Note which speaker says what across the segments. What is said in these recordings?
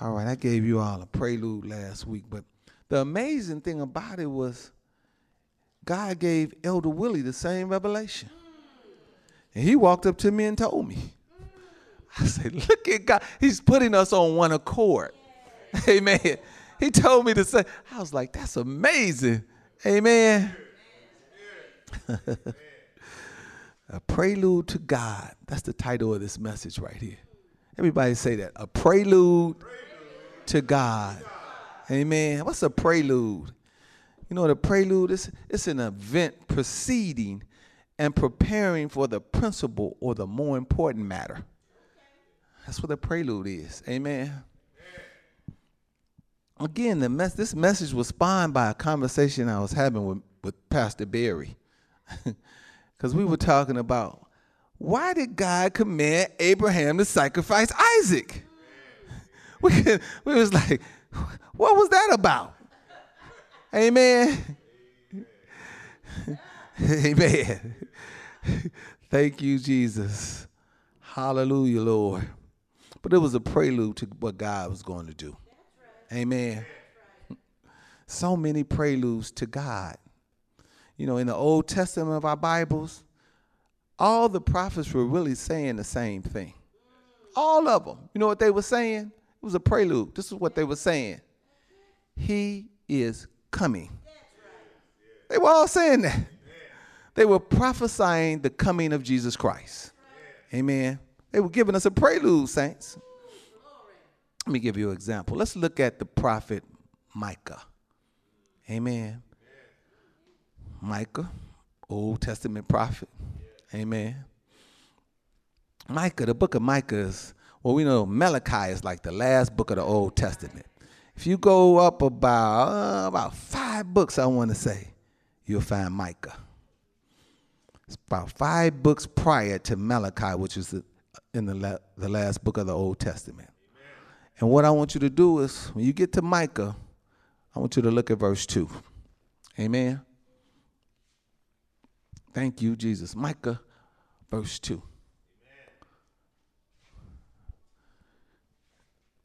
Speaker 1: All right, I gave you all a prelude last week, but the amazing thing about it was God gave Elder Willie the same revelation. And he walked up to me and told me. I said, Look at God. He's putting us on one accord. Amen. He told me to say, I was like, That's amazing. Amen. a prelude to God. That's the title of this message right here. Everybody say that. A prelude, prelude. To God. Amen. What's a prelude? You know, the prelude is it's an event preceding and preparing for the principal or the more important matter. That's what a prelude is. Amen. Again, the this message was spawned by a conversation I was having with, with Pastor Barry. Because we were talking about why did God command Abraham to sacrifice Isaac? We, we was like, what was that about? Amen. Amen. Thank you, Jesus. Hallelujah, Lord. But it was a prelude to what God was going to do. Amen. So many preludes to God. You know, in the Old Testament of our Bibles, all the prophets were really saying the same thing. All of them. You know what they were saying? It was a prelude. This is what they were saying. He is coming. They were all saying that. They were prophesying the coming of Jesus Christ. Amen. They were giving us a prelude, saints. Let me give you an example. Let's look at the prophet Micah. Amen. Micah, Old Testament prophet. Amen. Micah, the book of Micah is, well, we know Malachi is like the last book of the Old Testament. If you go up about uh, about five books, I want to say, you'll find Micah. It's about five books prior to Malachi, which is in the, la- the last book of the Old Testament. Amen. And what I want you to do is, when you get to Micah, I want you to look at verse 2. Amen. Thank you, Jesus. Micah, verse 2.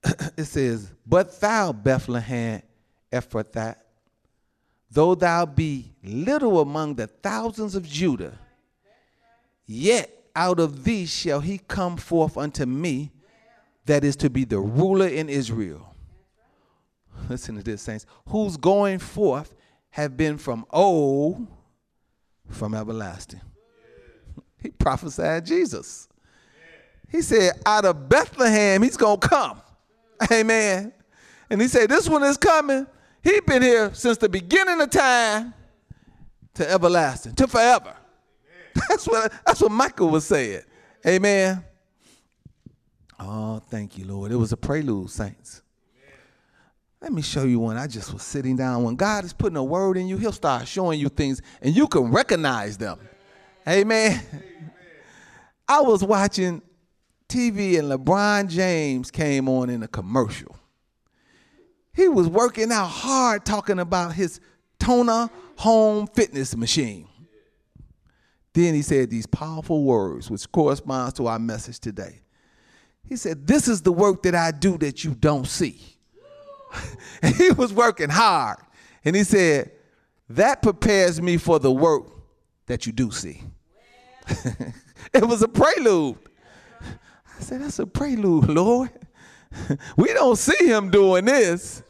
Speaker 1: it says, But thou, Bethlehem Ephrathah, though thou be little among the thousands of Judah, yet out of thee shall he come forth unto me, that is to be the ruler in Israel. Listen to this, saints. Whose going forth have been from old, from everlasting. He prophesied Jesus. He said, out of Bethlehem, he's going to come. Amen. And he said, This one is coming. He's been here since the beginning of time to everlasting, to forever. That's what that's what Micah was saying. Amen. Oh, thank you, Lord. It was a prelude, saints. Let me show you one. I just was sitting down. When God is putting a word in you, He'll start showing you things and you can recognize them. Amen. Amen. I was watching TV and LeBron James came on in a commercial. He was working out hard talking about his Tonal home fitness machine. Then he said these powerful words, which corresponds to our message today. He said, This is the work that I do that you don't see. and he was working hard. And he said, That prepares me for the work that you do see. it was a prelude. I said, That's a prelude, Lord. we don't see him doing this,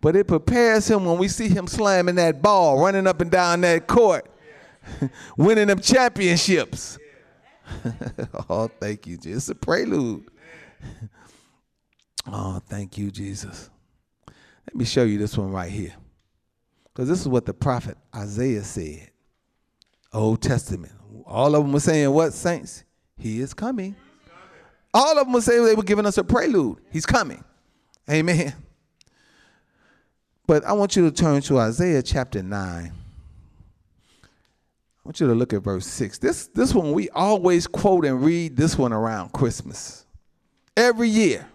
Speaker 1: but it prepares him when we see him slamming that ball, running up and down that court, winning them championships. oh, thank you, Jesus. It's a prelude. oh, thank you, Jesus. Let me show you this one right here. Because this is what the prophet Isaiah said. Old Testament. All of them were saying, What, saints? He is coming. All of them would say they were giving us a prelude. He's coming. Amen. But I want you to turn to Isaiah chapter 9. I want you to look at verse 6. This, this one, we always quote and read this one around Christmas. Every year.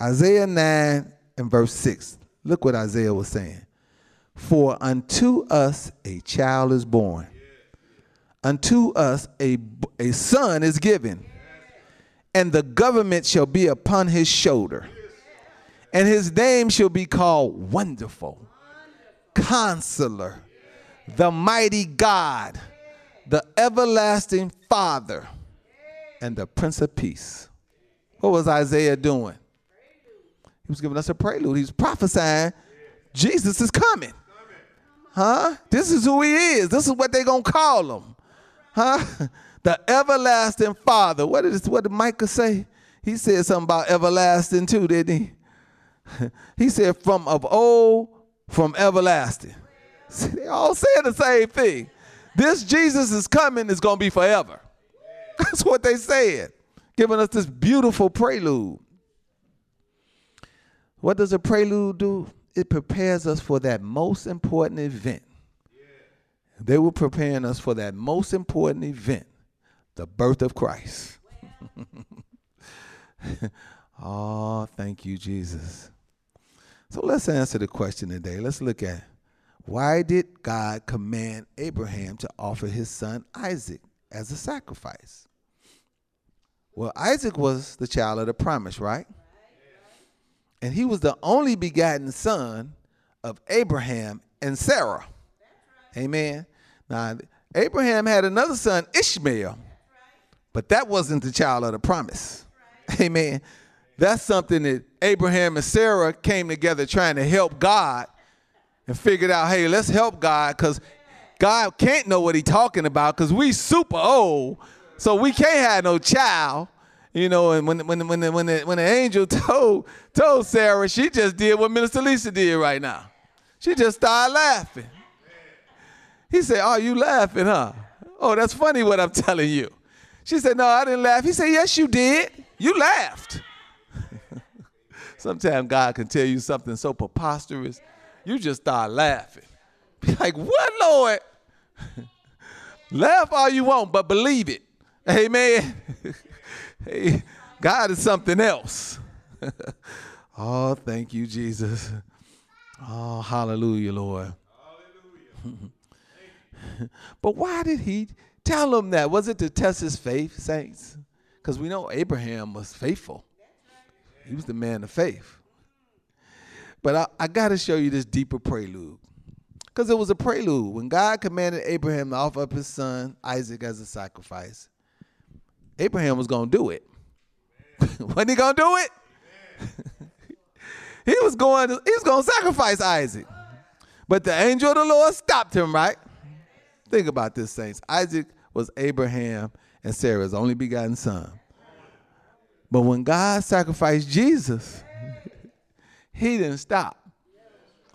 Speaker 1: Isaiah 9 and verse 6. Look what Isaiah was saying. For unto us a child is born, unto us a, a son is given and the government shall be upon his shoulder. And his name shall be called Wonderful, Counselor, the Mighty God, the Everlasting Father, and the Prince of Peace. What was Isaiah doing? He was giving us a prelude. He was prophesying Jesus is coming. Huh? This is who he is. This is what they're going to call him. Huh? The everlasting Father. What did, what did Micah say? He said something about everlasting too, didn't he? he said, from of old, from everlasting. See, they all saying the same thing. This Jesus is coming is going to be forever. That's what they said, giving us this beautiful prelude. What does a prelude do? It prepares us for that most important event. They were preparing us for that most important event, the birth of Christ. oh, thank you, Jesus. So let's answer the question today. Let's look at why did God command Abraham to offer his son Isaac as a sacrifice? Well, Isaac was the child of the promise, right? And he was the only begotten son of Abraham and Sarah. Amen. Now, Abraham had another son, Ishmael, but that wasn't the child of the promise. Amen. That's something that Abraham and Sarah came together trying to help God and figured out, hey, let's help God because God can't know what he's talking about because we super old, so we can't have no child. You know, and when when when the, when the, when the angel told told Sarah, she just did what Minister Lisa did right now. She just started laughing. He said, "Oh, you laughing, huh? Oh, that's funny what I'm telling you." She said, "No, I didn't laugh." He said, "Yes, you did. You laughed." Sometimes God can tell you something so preposterous, you just start laughing. Be like, "What, Lord?" Laugh all you want, but believe it. Amen. Hey, God is something else. oh, thank you, Jesus. Oh, hallelujah, Lord. Hallelujah. but why did he tell him that? Was it to test his faith, saints? Because we know Abraham was faithful. He was the man of faith. But I, I got to show you this deeper prelude. Because it was a prelude. When God commanded Abraham to offer up his son Isaac as a sacrifice, Abraham was going to do it. Wasn't he going to do it? he was going to, he was going to sacrifice Isaac. But the angel of the Lord stopped him, right? Think about this, saints. Isaac was Abraham and Sarah's only begotten son. But when God sacrificed Jesus, he didn't stop.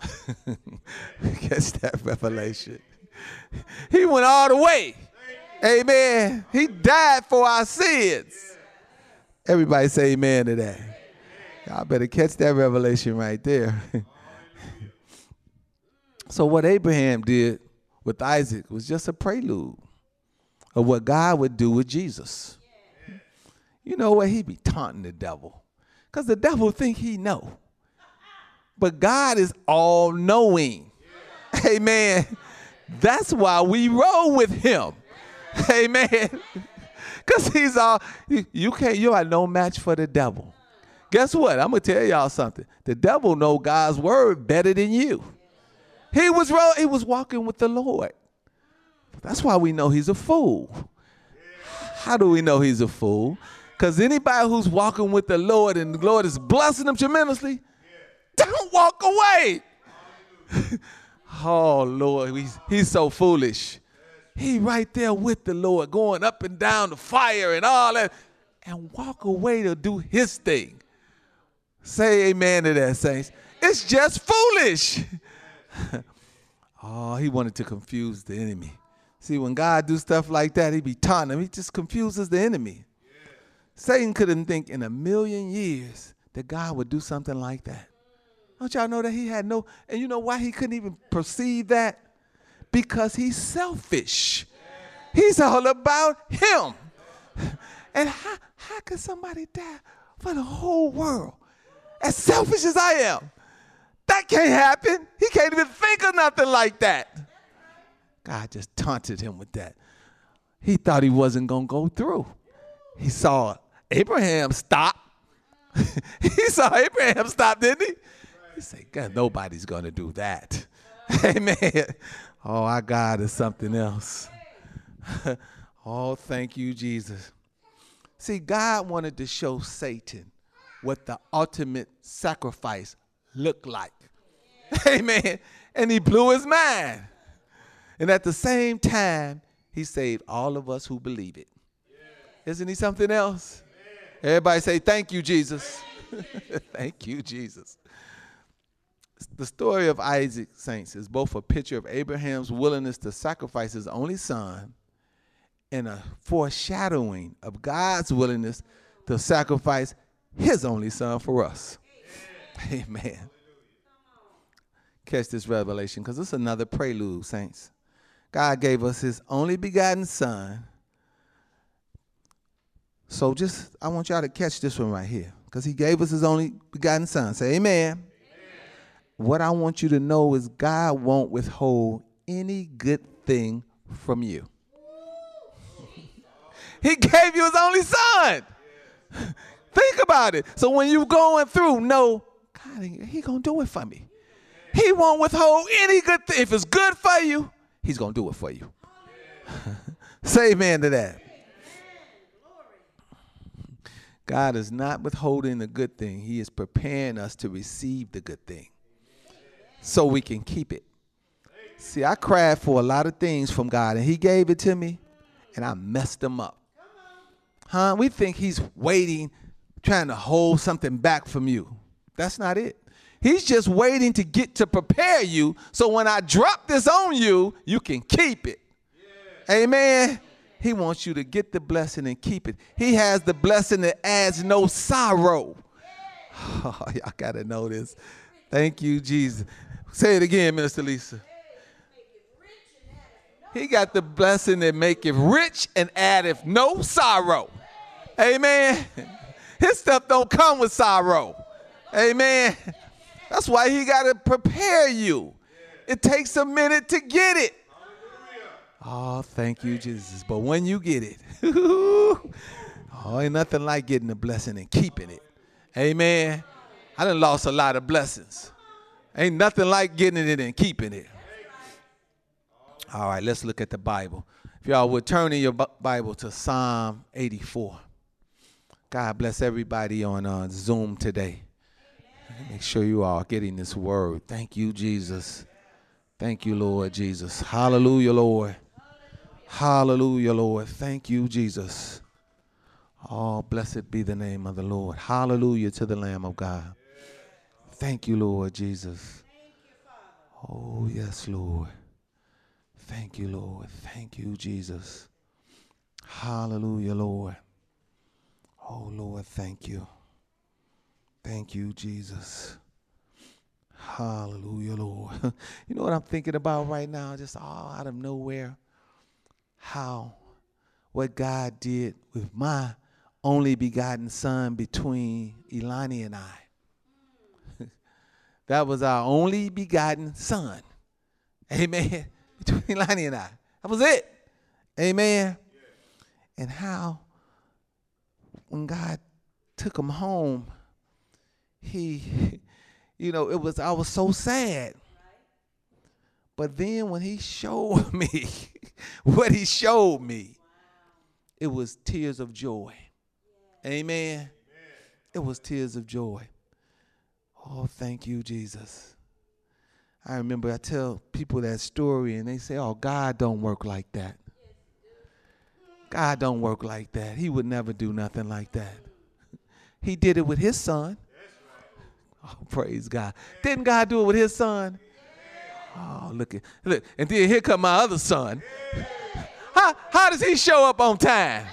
Speaker 1: Catch that revelation. He went all the way. Amen. He died for our sins. Everybody say amen to that. Y'all better catch that revelation right there. so, what Abraham did with Isaac was just a prelude of what God would do with Jesus. You know what? He be taunting the devil. Because the devil think he know. But God is all knowing. Amen. That's why we roll with him. Amen. Because he's all, you, can't, you are no match for the devil. Guess what? I'm going to tell y'all something. The devil know God's word better than you. He was, he was walking with the Lord. That's why we know he's a fool. How do we know he's a fool? Because anybody who's walking with the Lord and the Lord is blessing them tremendously, don't walk away. oh, Lord, he's, he's so foolish. He right there with the Lord, going up and down the fire and all that, and walk away to do his thing. Say amen to that, saints. It's just foolish. oh, he wanted to confuse the enemy. See, when God do stuff like that, he be taunting him. He just confuses the enemy. Yeah. Satan couldn't think in a million years that God would do something like that. Don't y'all know that he had no, and you know why he couldn't even perceive that? because he's selfish. He's all about him. And how, how can somebody die for the whole world? As selfish as I am. That can't happen. He can't even think of nothing like that. God just taunted him with that. He thought he wasn't going to go through. He saw Abraham stop. he saw Abraham stop, didn't he? He said, God, nobody's going to do that. Amen. Oh, our God is something else. oh, thank you, Jesus. See, God wanted to show Satan what the ultimate sacrifice looked like. Amen. And he blew his mind. And at the same time, he saved all of us who believe it. Isn't he something else? Everybody say, Thank you, Jesus. Thank you, Jesus. The story of Isaac, saints, is both a picture of Abraham's willingness to sacrifice his only son and a foreshadowing of God's willingness to sacrifice his only son for us. Amen. Amen. Catch this revelation because it's another prelude, saints. God gave us his only begotten son. So just, I want y'all to catch this one right here because he gave us his only begotten son. Say amen. amen. What I want you to know is God won't withhold any good thing from you. he gave you his only son. Think about it. So when you're going through, know, God, he gonna do it for me. He won't withhold any good thing. If it's good for you, he's gonna do it for you. Say amen to that. God is not withholding the good thing. He is preparing us to receive the good thing so we can keep it. See, I cried for a lot of things from God, and He gave it to me, and I messed them up. Huh? We think He's waiting, trying to hold something back from you. That's not it. He's just waiting to get to prepare you so when I drop this on you, you can keep it. Yeah. Amen. He wants you to get the blessing and keep it. He has the blessing that adds no sorrow. Oh, y'all got to know this. Thank you, Jesus. Say it again, Minister Lisa. He got the blessing that maketh rich and addeth no sorrow. Amen. His stuff don't come with sorrow. Amen. That's why he got to prepare you. It takes a minute to get it. Oh, thank you, Jesus. But when you get it, oh, ain't nothing like getting the blessing and keeping it. Amen. I done lost a lot of blessings. Ain't nothing like getting it and keeping it. All right, let's look at the Bible. If y'all would turn in your Bible to Psalm 84. God bless everybody on uh, Zoom today. Make sure you are getting this word. Thank you, Jesus. Thank you, Lord Jesus. Hallelujah, Lord. Hallelujah, Lord. Thank you, Jesus. Oh, blessed be the name of the Lord. Hallelujah to the Lamb of God. Thank you, Lord Jesus. Oh, yes, Lord. Thank you, Lord. Thank you, Jesus. Hallelujah, Lord. Oh, Lord, thank you. Thank you, Jesus. Hallelujah, Lord. you know what I'm thinking about right now? Just all out of nowhere how what God did with my only begotten son between Elani and I. that was our only begotten son. Amen. Between Elani and I. That was it. Amen. And how when God took him home, he, you know, it was I was so sad. But then when he showed me what he showed me, it was tears of joy. Amen. It was tears of joy. Oh, thank you, Jesus. I remember I tell people that story and they say, "Oh, God don't work like that." God don't work like that. He would never do nothing like that. He did it with his son. Oh, praise God. Didn't God do it with his son? Oh, look at look. And then here come my other son. How, how does he show up on time?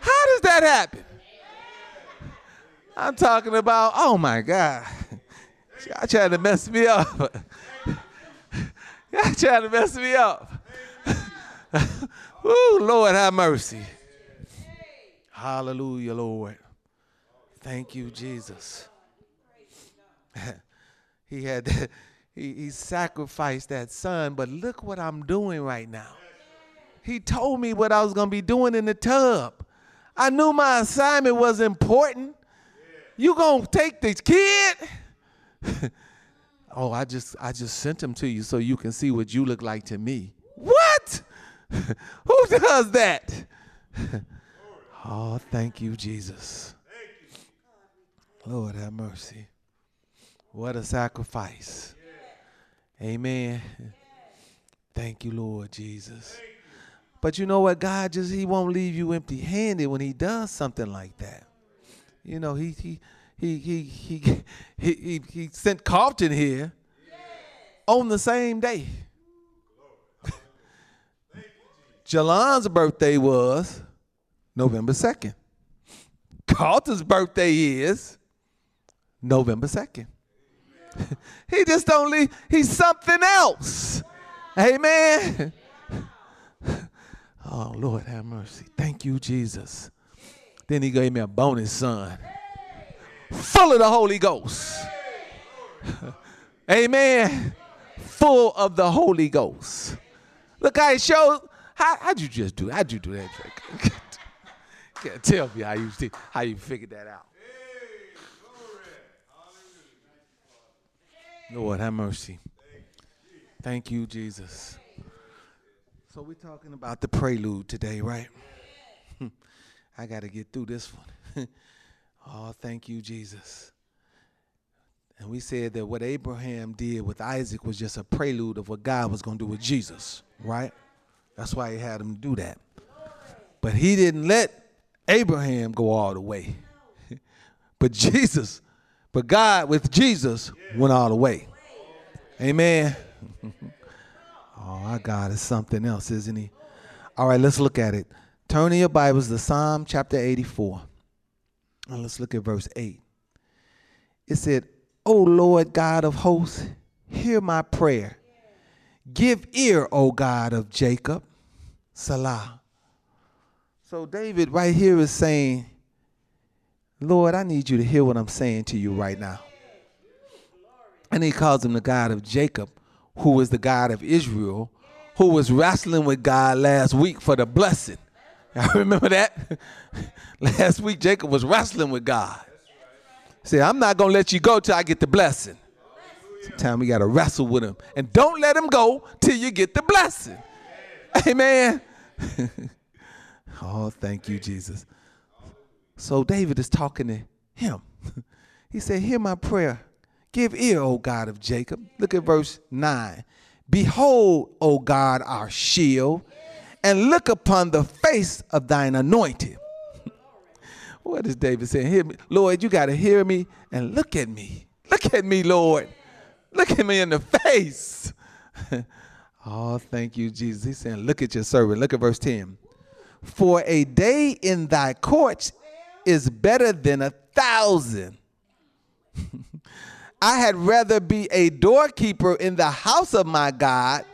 Speaker 1: How does that happen? I'm talking about, oh my God. Y'all trying to mess me up. Y'all trying to mess me up. Ooh, Lord, have mercy. Hallelujah, Lord. Thank you, Jesus. he had he, he sacrificed that son, but look what I'm doing right now. He told me what I was going to be doing in the tub. I knew my assignment was important. You going to take this kid oh, I just I just sent them to you so you can see what you look like to me. What? Who does that? oh, thank you, Jesus. Lord have mercy. What a sacrifice. Amen. Thank you, Lord Jesus. But you know what? God just He won't leave you empty handed when He does something like that. You know, He He He He He He, he, he sent Carlton here on the same day. Jalan's birthday was November 2nd. Carlton's birthday is November 2nd. He just don't leave, he's something else. Amen. Oh, Lord, have mercy. Thank you, Jesus. Then he gave me a bonus son, full of the Holy Ghost. Amen. Full of the Holy Ghost. Look how it shows. How, how'd you just do? How'd you do that trick? Tell me how you how you figured that out. Lord, have mercy. Thank you, Jesus. So we're talking about the prelude today, right? I got to get through this one. oh, thank you, Jesus. And we said that what Abraham did with Isaac was just a prelude of what God was going to do with Jesus, right? That's why he had him do that. But he didn't let Abraham go all the way. but Jesus, but God with Jesus went all the way. Amen. Oh, our God is something else, isn't he? All right, let's look at it. Turn in your Bibles to Psalm chapter 84. And let's look at verse 8. It said, O Lord God of hosts, hear my prayer. Give ear, O God of Jacob. Selah. So David right here is saying, Lord, I need you to hear what I'm saying to you right now. And he calls him the God of Jacob who was the God of Israel, who was wrestling with God last week for the blessing. Y'all remember that? last week, Jacob was wrestling with God. Say, I'm not going to let you go till I get the blessing. Sometimes we got to wrestle with him. And don't let him go till you get the blessing. Amen. oh, thank you, Jesus. So David is talking to him. he said, Hear my prayer Give ear, O God of Jacob. Look at verse 9. Behold, O God, our shield, and look upon the face of thine anointed. what is David saying? Hear me. Lord, you got to hear me and look at me. Look at me, Lord. Look at me in the face. oh, thank you, Jesus. He's saying, Look at your servant. Look at verse 10. For a day in thy courts is better than a thousand. I had rather be a doorkeeper in the house of my God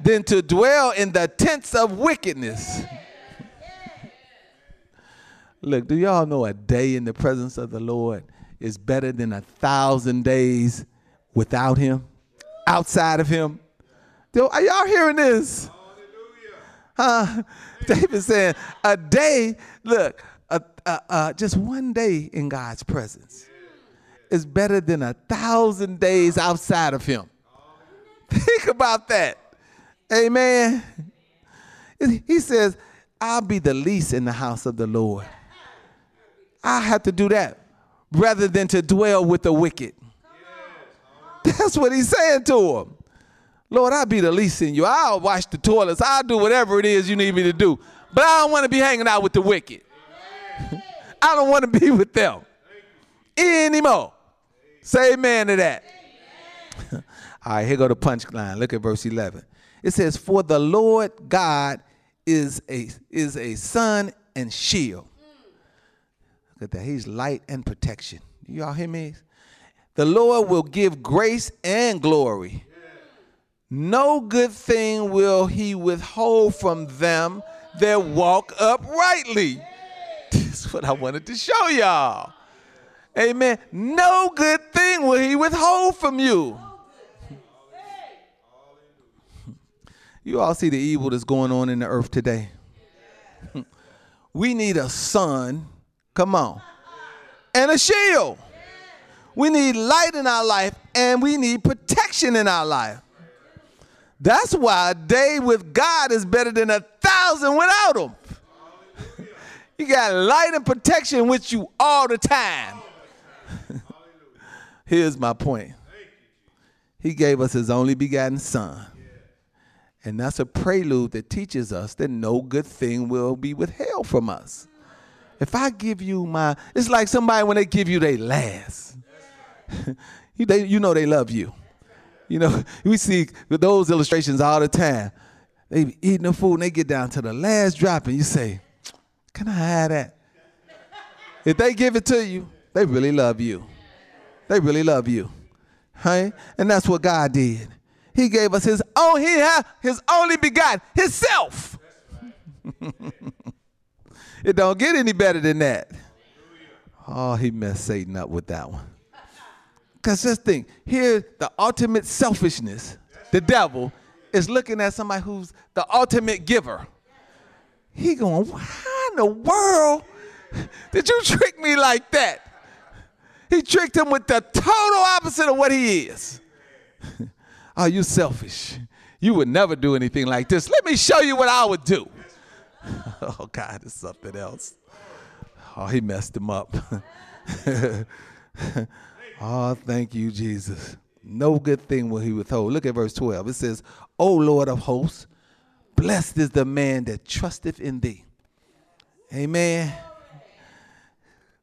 Speaker 1: than to dwell in the tents of wickedness. Look, do y'all know a day in the presence of the Lord is better than a thousand days without Him, outside of Him? Do, Are y'all hearing this? Huh? David saying, a day, look, uh, uh, uh, just one day in God's presence is better than a thousand days outside of him. Think about that. Amen. He says, I'll be the least in the house of the Lord. I have to do that rather than to dwell with the wicked. That's what he's saying to him. Lord, I'll be the least in you. I'll wash the toilets. I'll do whatever it is you need me to do. But I don't want to be hanging out with the wicked. I don't want to be with them anymore. Say amen to that. All right, here go the punchline. Look at verse 11. It says, For the Lord God is a, is a sun and shield. Look at that. He's light and protection. Y'all hear me? The Lord will give grace and glory. No good thing will he withhold from them that walk uprightly. This is what I wanted to show y'all. Amen. No good thing will he withhold from you. You all see the evil that's going on in the earth today. We need a sun, come on, and a shield. We need light in our life and we need protection in our life. That's why a day with God is better than a thousand without Him. You got light and protection with you all the time. Here's my point He gave us His only begotten Son. And that's a prelude that teaches us that no good thing will be withheld from us. If I give you my, it's like somebody when they give you their last. you, they, you know they love you. You know, we see those illustrations all the time. They be eating the food and they get down to the last drop and you say, Can I have that? if they give it to you, they really love you. They really love you. Hey? And that's what God did. He gave us his own, he had his only begotten, himself. it don't get any better than that. Oh, he messed Satan up with that one. Because just think, here the ultimate selfishness, the devil, is looking at somebody who's the ultimate giver. He going, how in the world did you trick me like that? He tricked him with the total opposite of what he is. oh, you selfish. You would never do anything like this. Let me show you what I would do. oh, God, it's something else. Oh, he messed him up. Oh, thank you, Jesus. No good thing will he withhold. Look at verse 12. It says, O Lord of hosts, blessed is the man that trusteth in thee. Amen.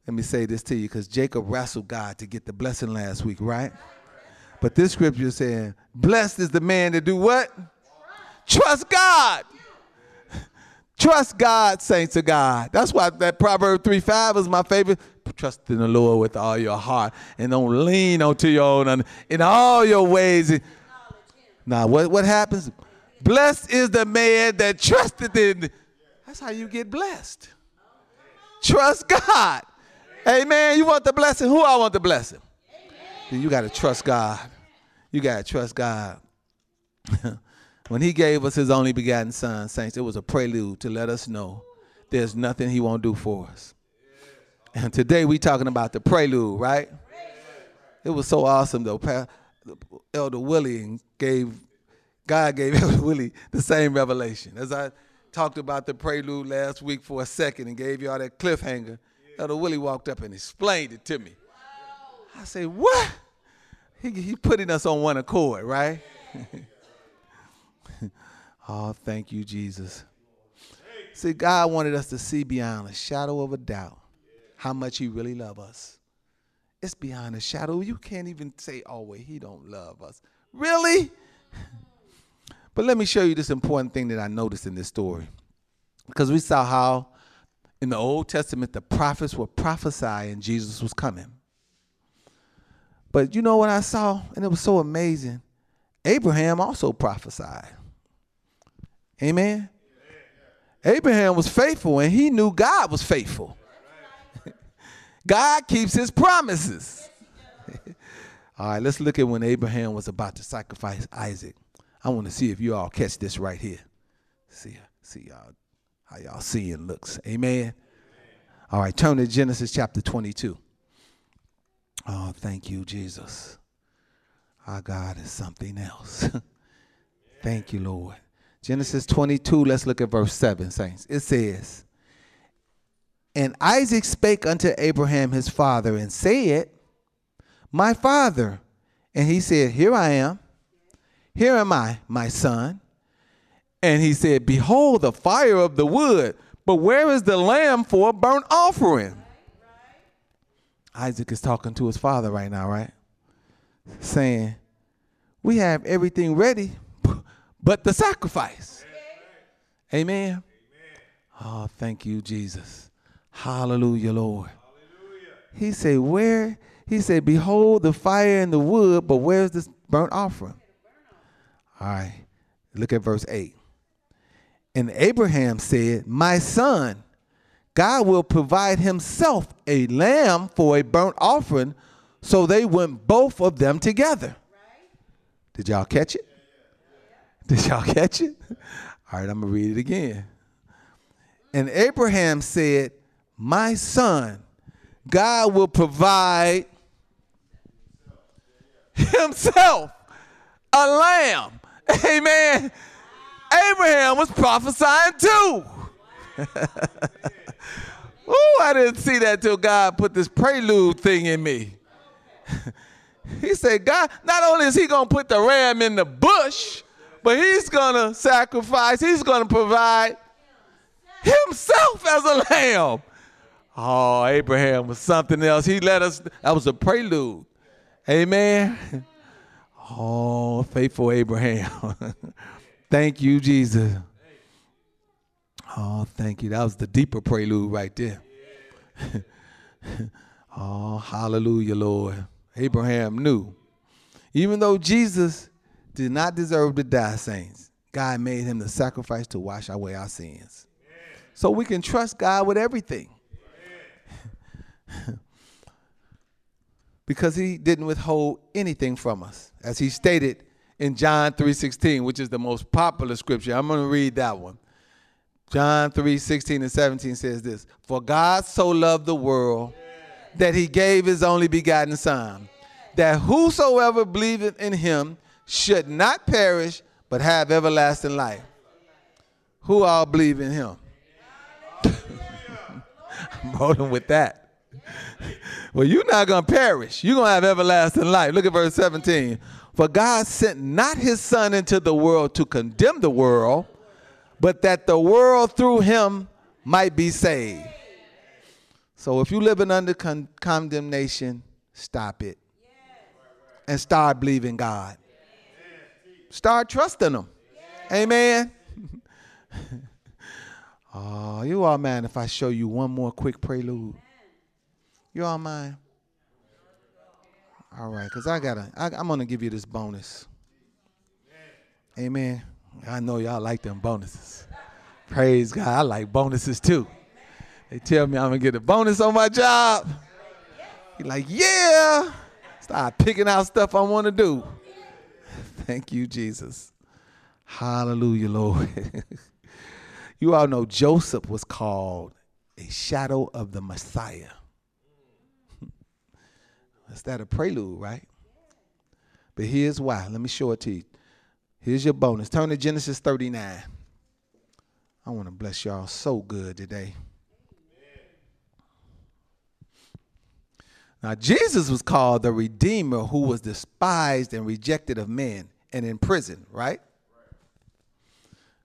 Speaker 1: Let me say this to you because Jacob wrestled God to get the blessing last week, right? But this scripture is saying, blessed is the man that do what? Trust God. Trust God, saints of God. That's why that Proverb 3 5 is my favorite trust in the Lord with all your heart and don't lean onto your own in all your ways. Now, what, what happens? Blessed is the man that trusted in. That's how you get blessed. Trust God. Amen. You want the blessing? Who I want the blessing? You got to trust God. You got to trust God. when he gave us his only begotten son, saints, it was a prelude to let us know there's nothing he won't do for us. And today we talking about the prelude, right? It was so awesome though. Elder Willie gave God gave Elder Willie the same revelation. As I talked about the prelude last week for a second and gave y'all that cliffhanger, Elder Willie walked up and explained it to me. I said, What? He, he putting us on one accord, right? oh, thank you, Jesus. See, God wanted us to see beyond a shadow of a doubt how much he really love us. It's beyond a shadow. You can't even say, oh, wait, he don't love us. Really? but let me show you this important thing that I noticed in this story. Because we saw how in the Old Testament the prophets were prophesying Jesus was coming. But you know what I saw? And it was so amazing. Abraham also prophesied. Amen. Abraham was faithful and he knew God was faithful. God keeps his promises. all right, let's look at when Abraham was about to sacrifice Isaac. I want to see if you all catch this right here. See, see y'all, how y'all seeing looks. Amen. All right, turn to Genesis chapter 22. Oh, thank you, Jesus. Our God is something else. thank you, Lord. Genesis 22, let's look at verse 7, saints. It says, and Isaac spake unto Abraham his father and said, My father. And he said, Here I am. Here am I, my son. And he said, Behold the fire of the wood, but where is the lamb for a burnt offering? Isaac is talking to his father right now, right? Saying, We have everything ready but the sacrifice. Amen. Amen. Oh, thank you, Jesus. Hallelujah, Lord. Hallelujah. He said, Where? He said, Behold the fire and the wood, but where's this burnt offering? All right. Look at verse 8. And Abraham said, My son, God will provide himself a lamb for a burnt offering. So they went both of them together. Did y'all catch it? Did y'all catch it? All right, I'm going to read it again. And Abraham said, my son, God will provide himself a lamb. Amen. Abraham was prophesying too. oh, I didn't see that till God put this prelude thing in me. he said, God, not only is he going to put the ram in the bush, but he's going to sacrifice, he's going to provide himself as a lamb. Oh, Abraham was something else. He let us, that was a prelude. Amen. Oh, faithful Abraham. thank you, Jesus. Oh, thank you. That was the deeper prelude right there. oh, hallelujah, Lord. Abraham knew. Even though Jesus did not deserve to die, saints, God made him the sacrifice to wash away our sins. So we can trust God with everything. because he didn't withhold anything from us. As he stated in John 3:16, which is the most popular scripture. I'm going to read that one. John 3:16 and 17 says this, "For God so loved the world that he gave his only begotten son, that whosoever believeth in him should not perish but have everlasting life." Who all believe in him? I'm rolling with that. Well, you're not going to perish. You're going to have everlasting life. Look at verse 17. For God sent not his son into the world to condemn the world, but that the world through him might be saved. So if you're living under con- condemnation, stop it. And start believing God. Start trusting him. Amen. oh, you all man if I show you one more quick prelude? You all mine? All right, because I gotta, I, I'm gonna give you this bonus. Amen. I know y'all like them bonuses. Praise God. I like bonuses too. They tell me I'm gonna get a bonus on my job. You're like, yeah. Start picking out stuff I want to do. Thank you, Jesus. Hallelujah, Lord. you all know Joseph was called a shadow of the Messiah. That's that a prelude, right? But here's why. Let me show it to you. Here's your bonus. Turn to Genesis 39. I want to bless y'all so good today. Now, Jesus was called the Redeemer who was despised and rejected of men and in prison, right?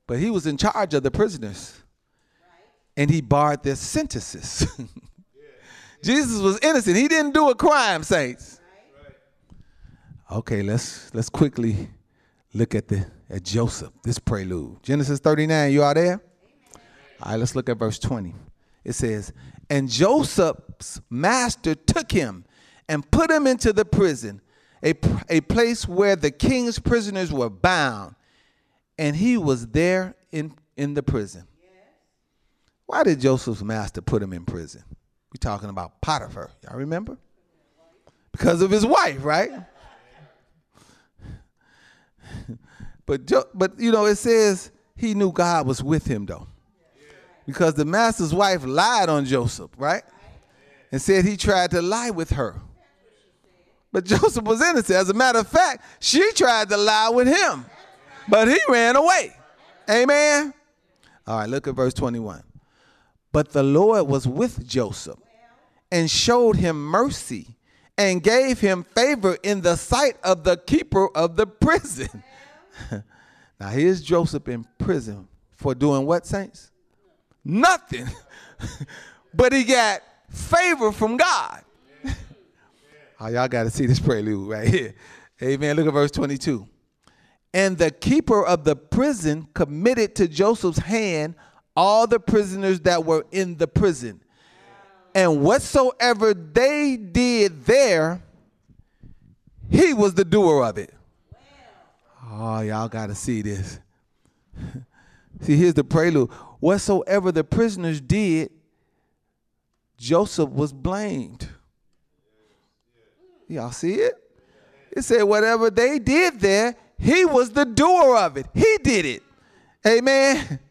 Speaker 1: But he was in charge of the prisoners and he barred their sentences. Jesus was innocent. He didn't do a crime, saints. Okay, let's let's quickly look at the at Joseph, this prelude. Genesis 39, you are there? All right, let's look at verse 20. It says, And Joseph's master took him and put him into the prison, a, a place where the king's prisoners were bound, and he was there in, in the prison. Why did Joseph's master put him in prison? We're talking about Potiphar. Y'all remember? Because of his wife, right? but but you know it says he knew God was with him though. Because the master's wife lied on Joseph, right? And said he tried to lie with her. But Joseph was innocent. As a matter of fact, she tried to lie with him. But he ran away. Amen. All right, look at verse 21. But the Lord was with Joseph and showed him mercy and gave him favor in the sight of the keeper of the prison. now, here's Joseph in prison for doing what, saints? Nothing. but he got favor from God. oh, y'all got to see this prelude right here. Amen. Look at verse 22. And the keeper of the prison committed to Joseph's hand all the prisoners that were in the prison. And whatsoever they did there, he was the doer of it. Oh, y'all got to see this. see, here's the prelude. Whatsoever the prisoners did, Joseph was blamed. Y'all see it? It said, whatever they did there, he was the doer of it. He did it. Amen.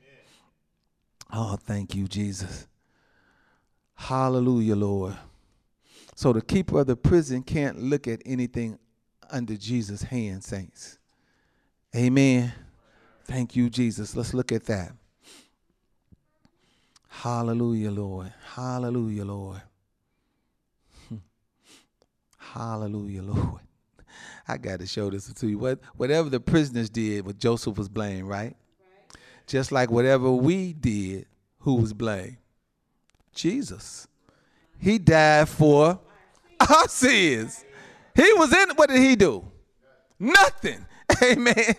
Speaker 1: Oh, thank you, Jesus. Hallelujah, Lord. So the keeper of the prison can't look at anything under Jesus' hand, saints. Amen. Thank you, Jesus. Let's look at that. Hallelujah, Lord. Hallelujah, Lord. Hallelujah, Lord. I got to show this to you. What, whatever the prisoners did, what Joseph was blamed, right? right? Just like whatever we did, who was blamed? Jesus. He died for our sins. He was in, what did he do? Nothing. Amen.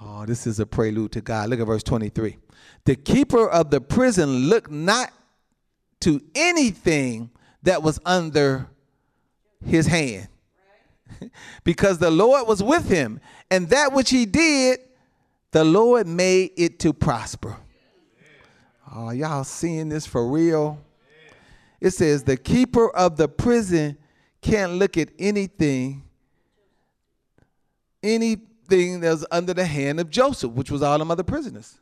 Speaker 1: Oh, this is a prelude to God. Look at verse 23. The keeper of the prison looked not to anything that was under his hand because the Lord was with him, and that which he did, the Lord made it to prosper. Oh, y'all seeing this for real? It says, The keeper of the prison can't look at anything, anything that was under the hand of Joseph, which was all them other prisoners.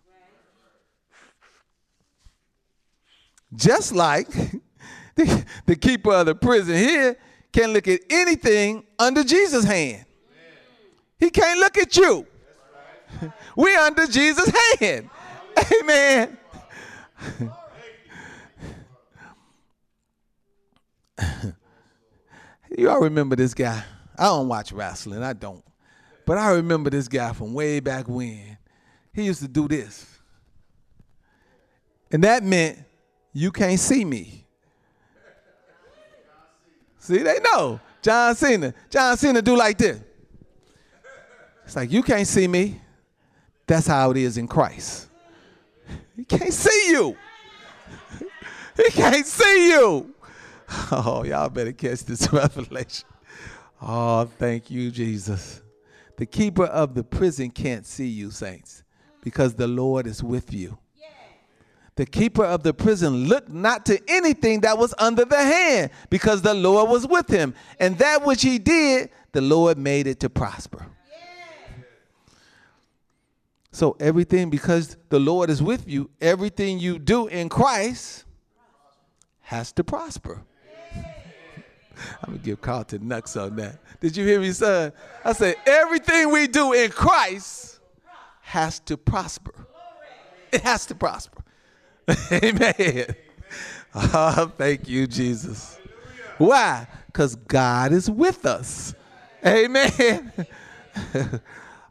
Speaker 1: Just like the, the keeper of the prison here can't look at anything under Jesus' hand. He can't look at you. we under Jesus' hand. Amen. You all remember this guy. I don't watch wrestling, I don't. But I remember this guy from way back when. He used to do this. And that meant you can't see me. See, they know. John Cena. John Cena do like this. It's like, you can't see me. That's how it is in Christ. Can't see you. he can't see you. Oh, y'all better catch this revelation. Oh, thank you, Jesus. The keeper of the prison can't see you, saints, because the Lord is with you the keeper of the prison looked not to anything that was under the hand, because the Lord was with him. And that which he did, the Lord made it to prosper. So, everything, because the Lord is with you, everything you do in Christ has to prosper. I'm gonna give Carlton nuts on that. Did you hear me, son? I said, everything we do in Christ has to prosper. It has to prosper. Amen. Oh, thank you, Jesus. Why? Because God is with us. Amen.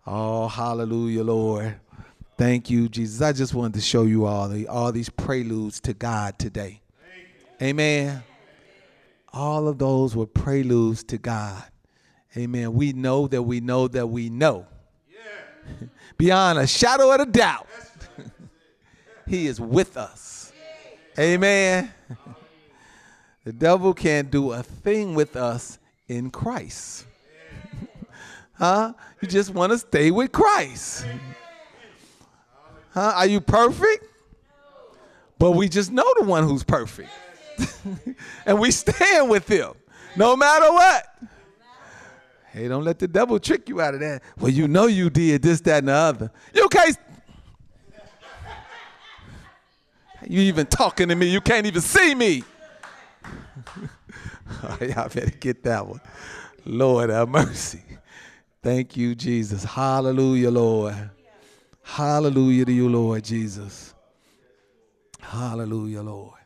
Speaker 1: oh, hallelujah, Lord. Thank you, Jesus. I just wanted to show you all the all these preludes to God today. Amen. All of those were preludes to God. Amen. We know that we know that we know. Beyond a shadow of a doubt he is with us. Amen. The devil can't do a thing with us in Christ. Huh? You just want to stay with Christ. Huh? Are you perfect? But we just know the one who's perfect. and we stand with him no matter what. Hey, don't let the devil trick you out of that. Well, you know you did this, that, and the other. You can't You even talking to me, you can't even see me. oh, y'all better get that one. Lord have mercy. Thank you, Jesus. Hallelujah, Lord. Hallelujah to you, Lord Jesus. Hallelujah, Lord.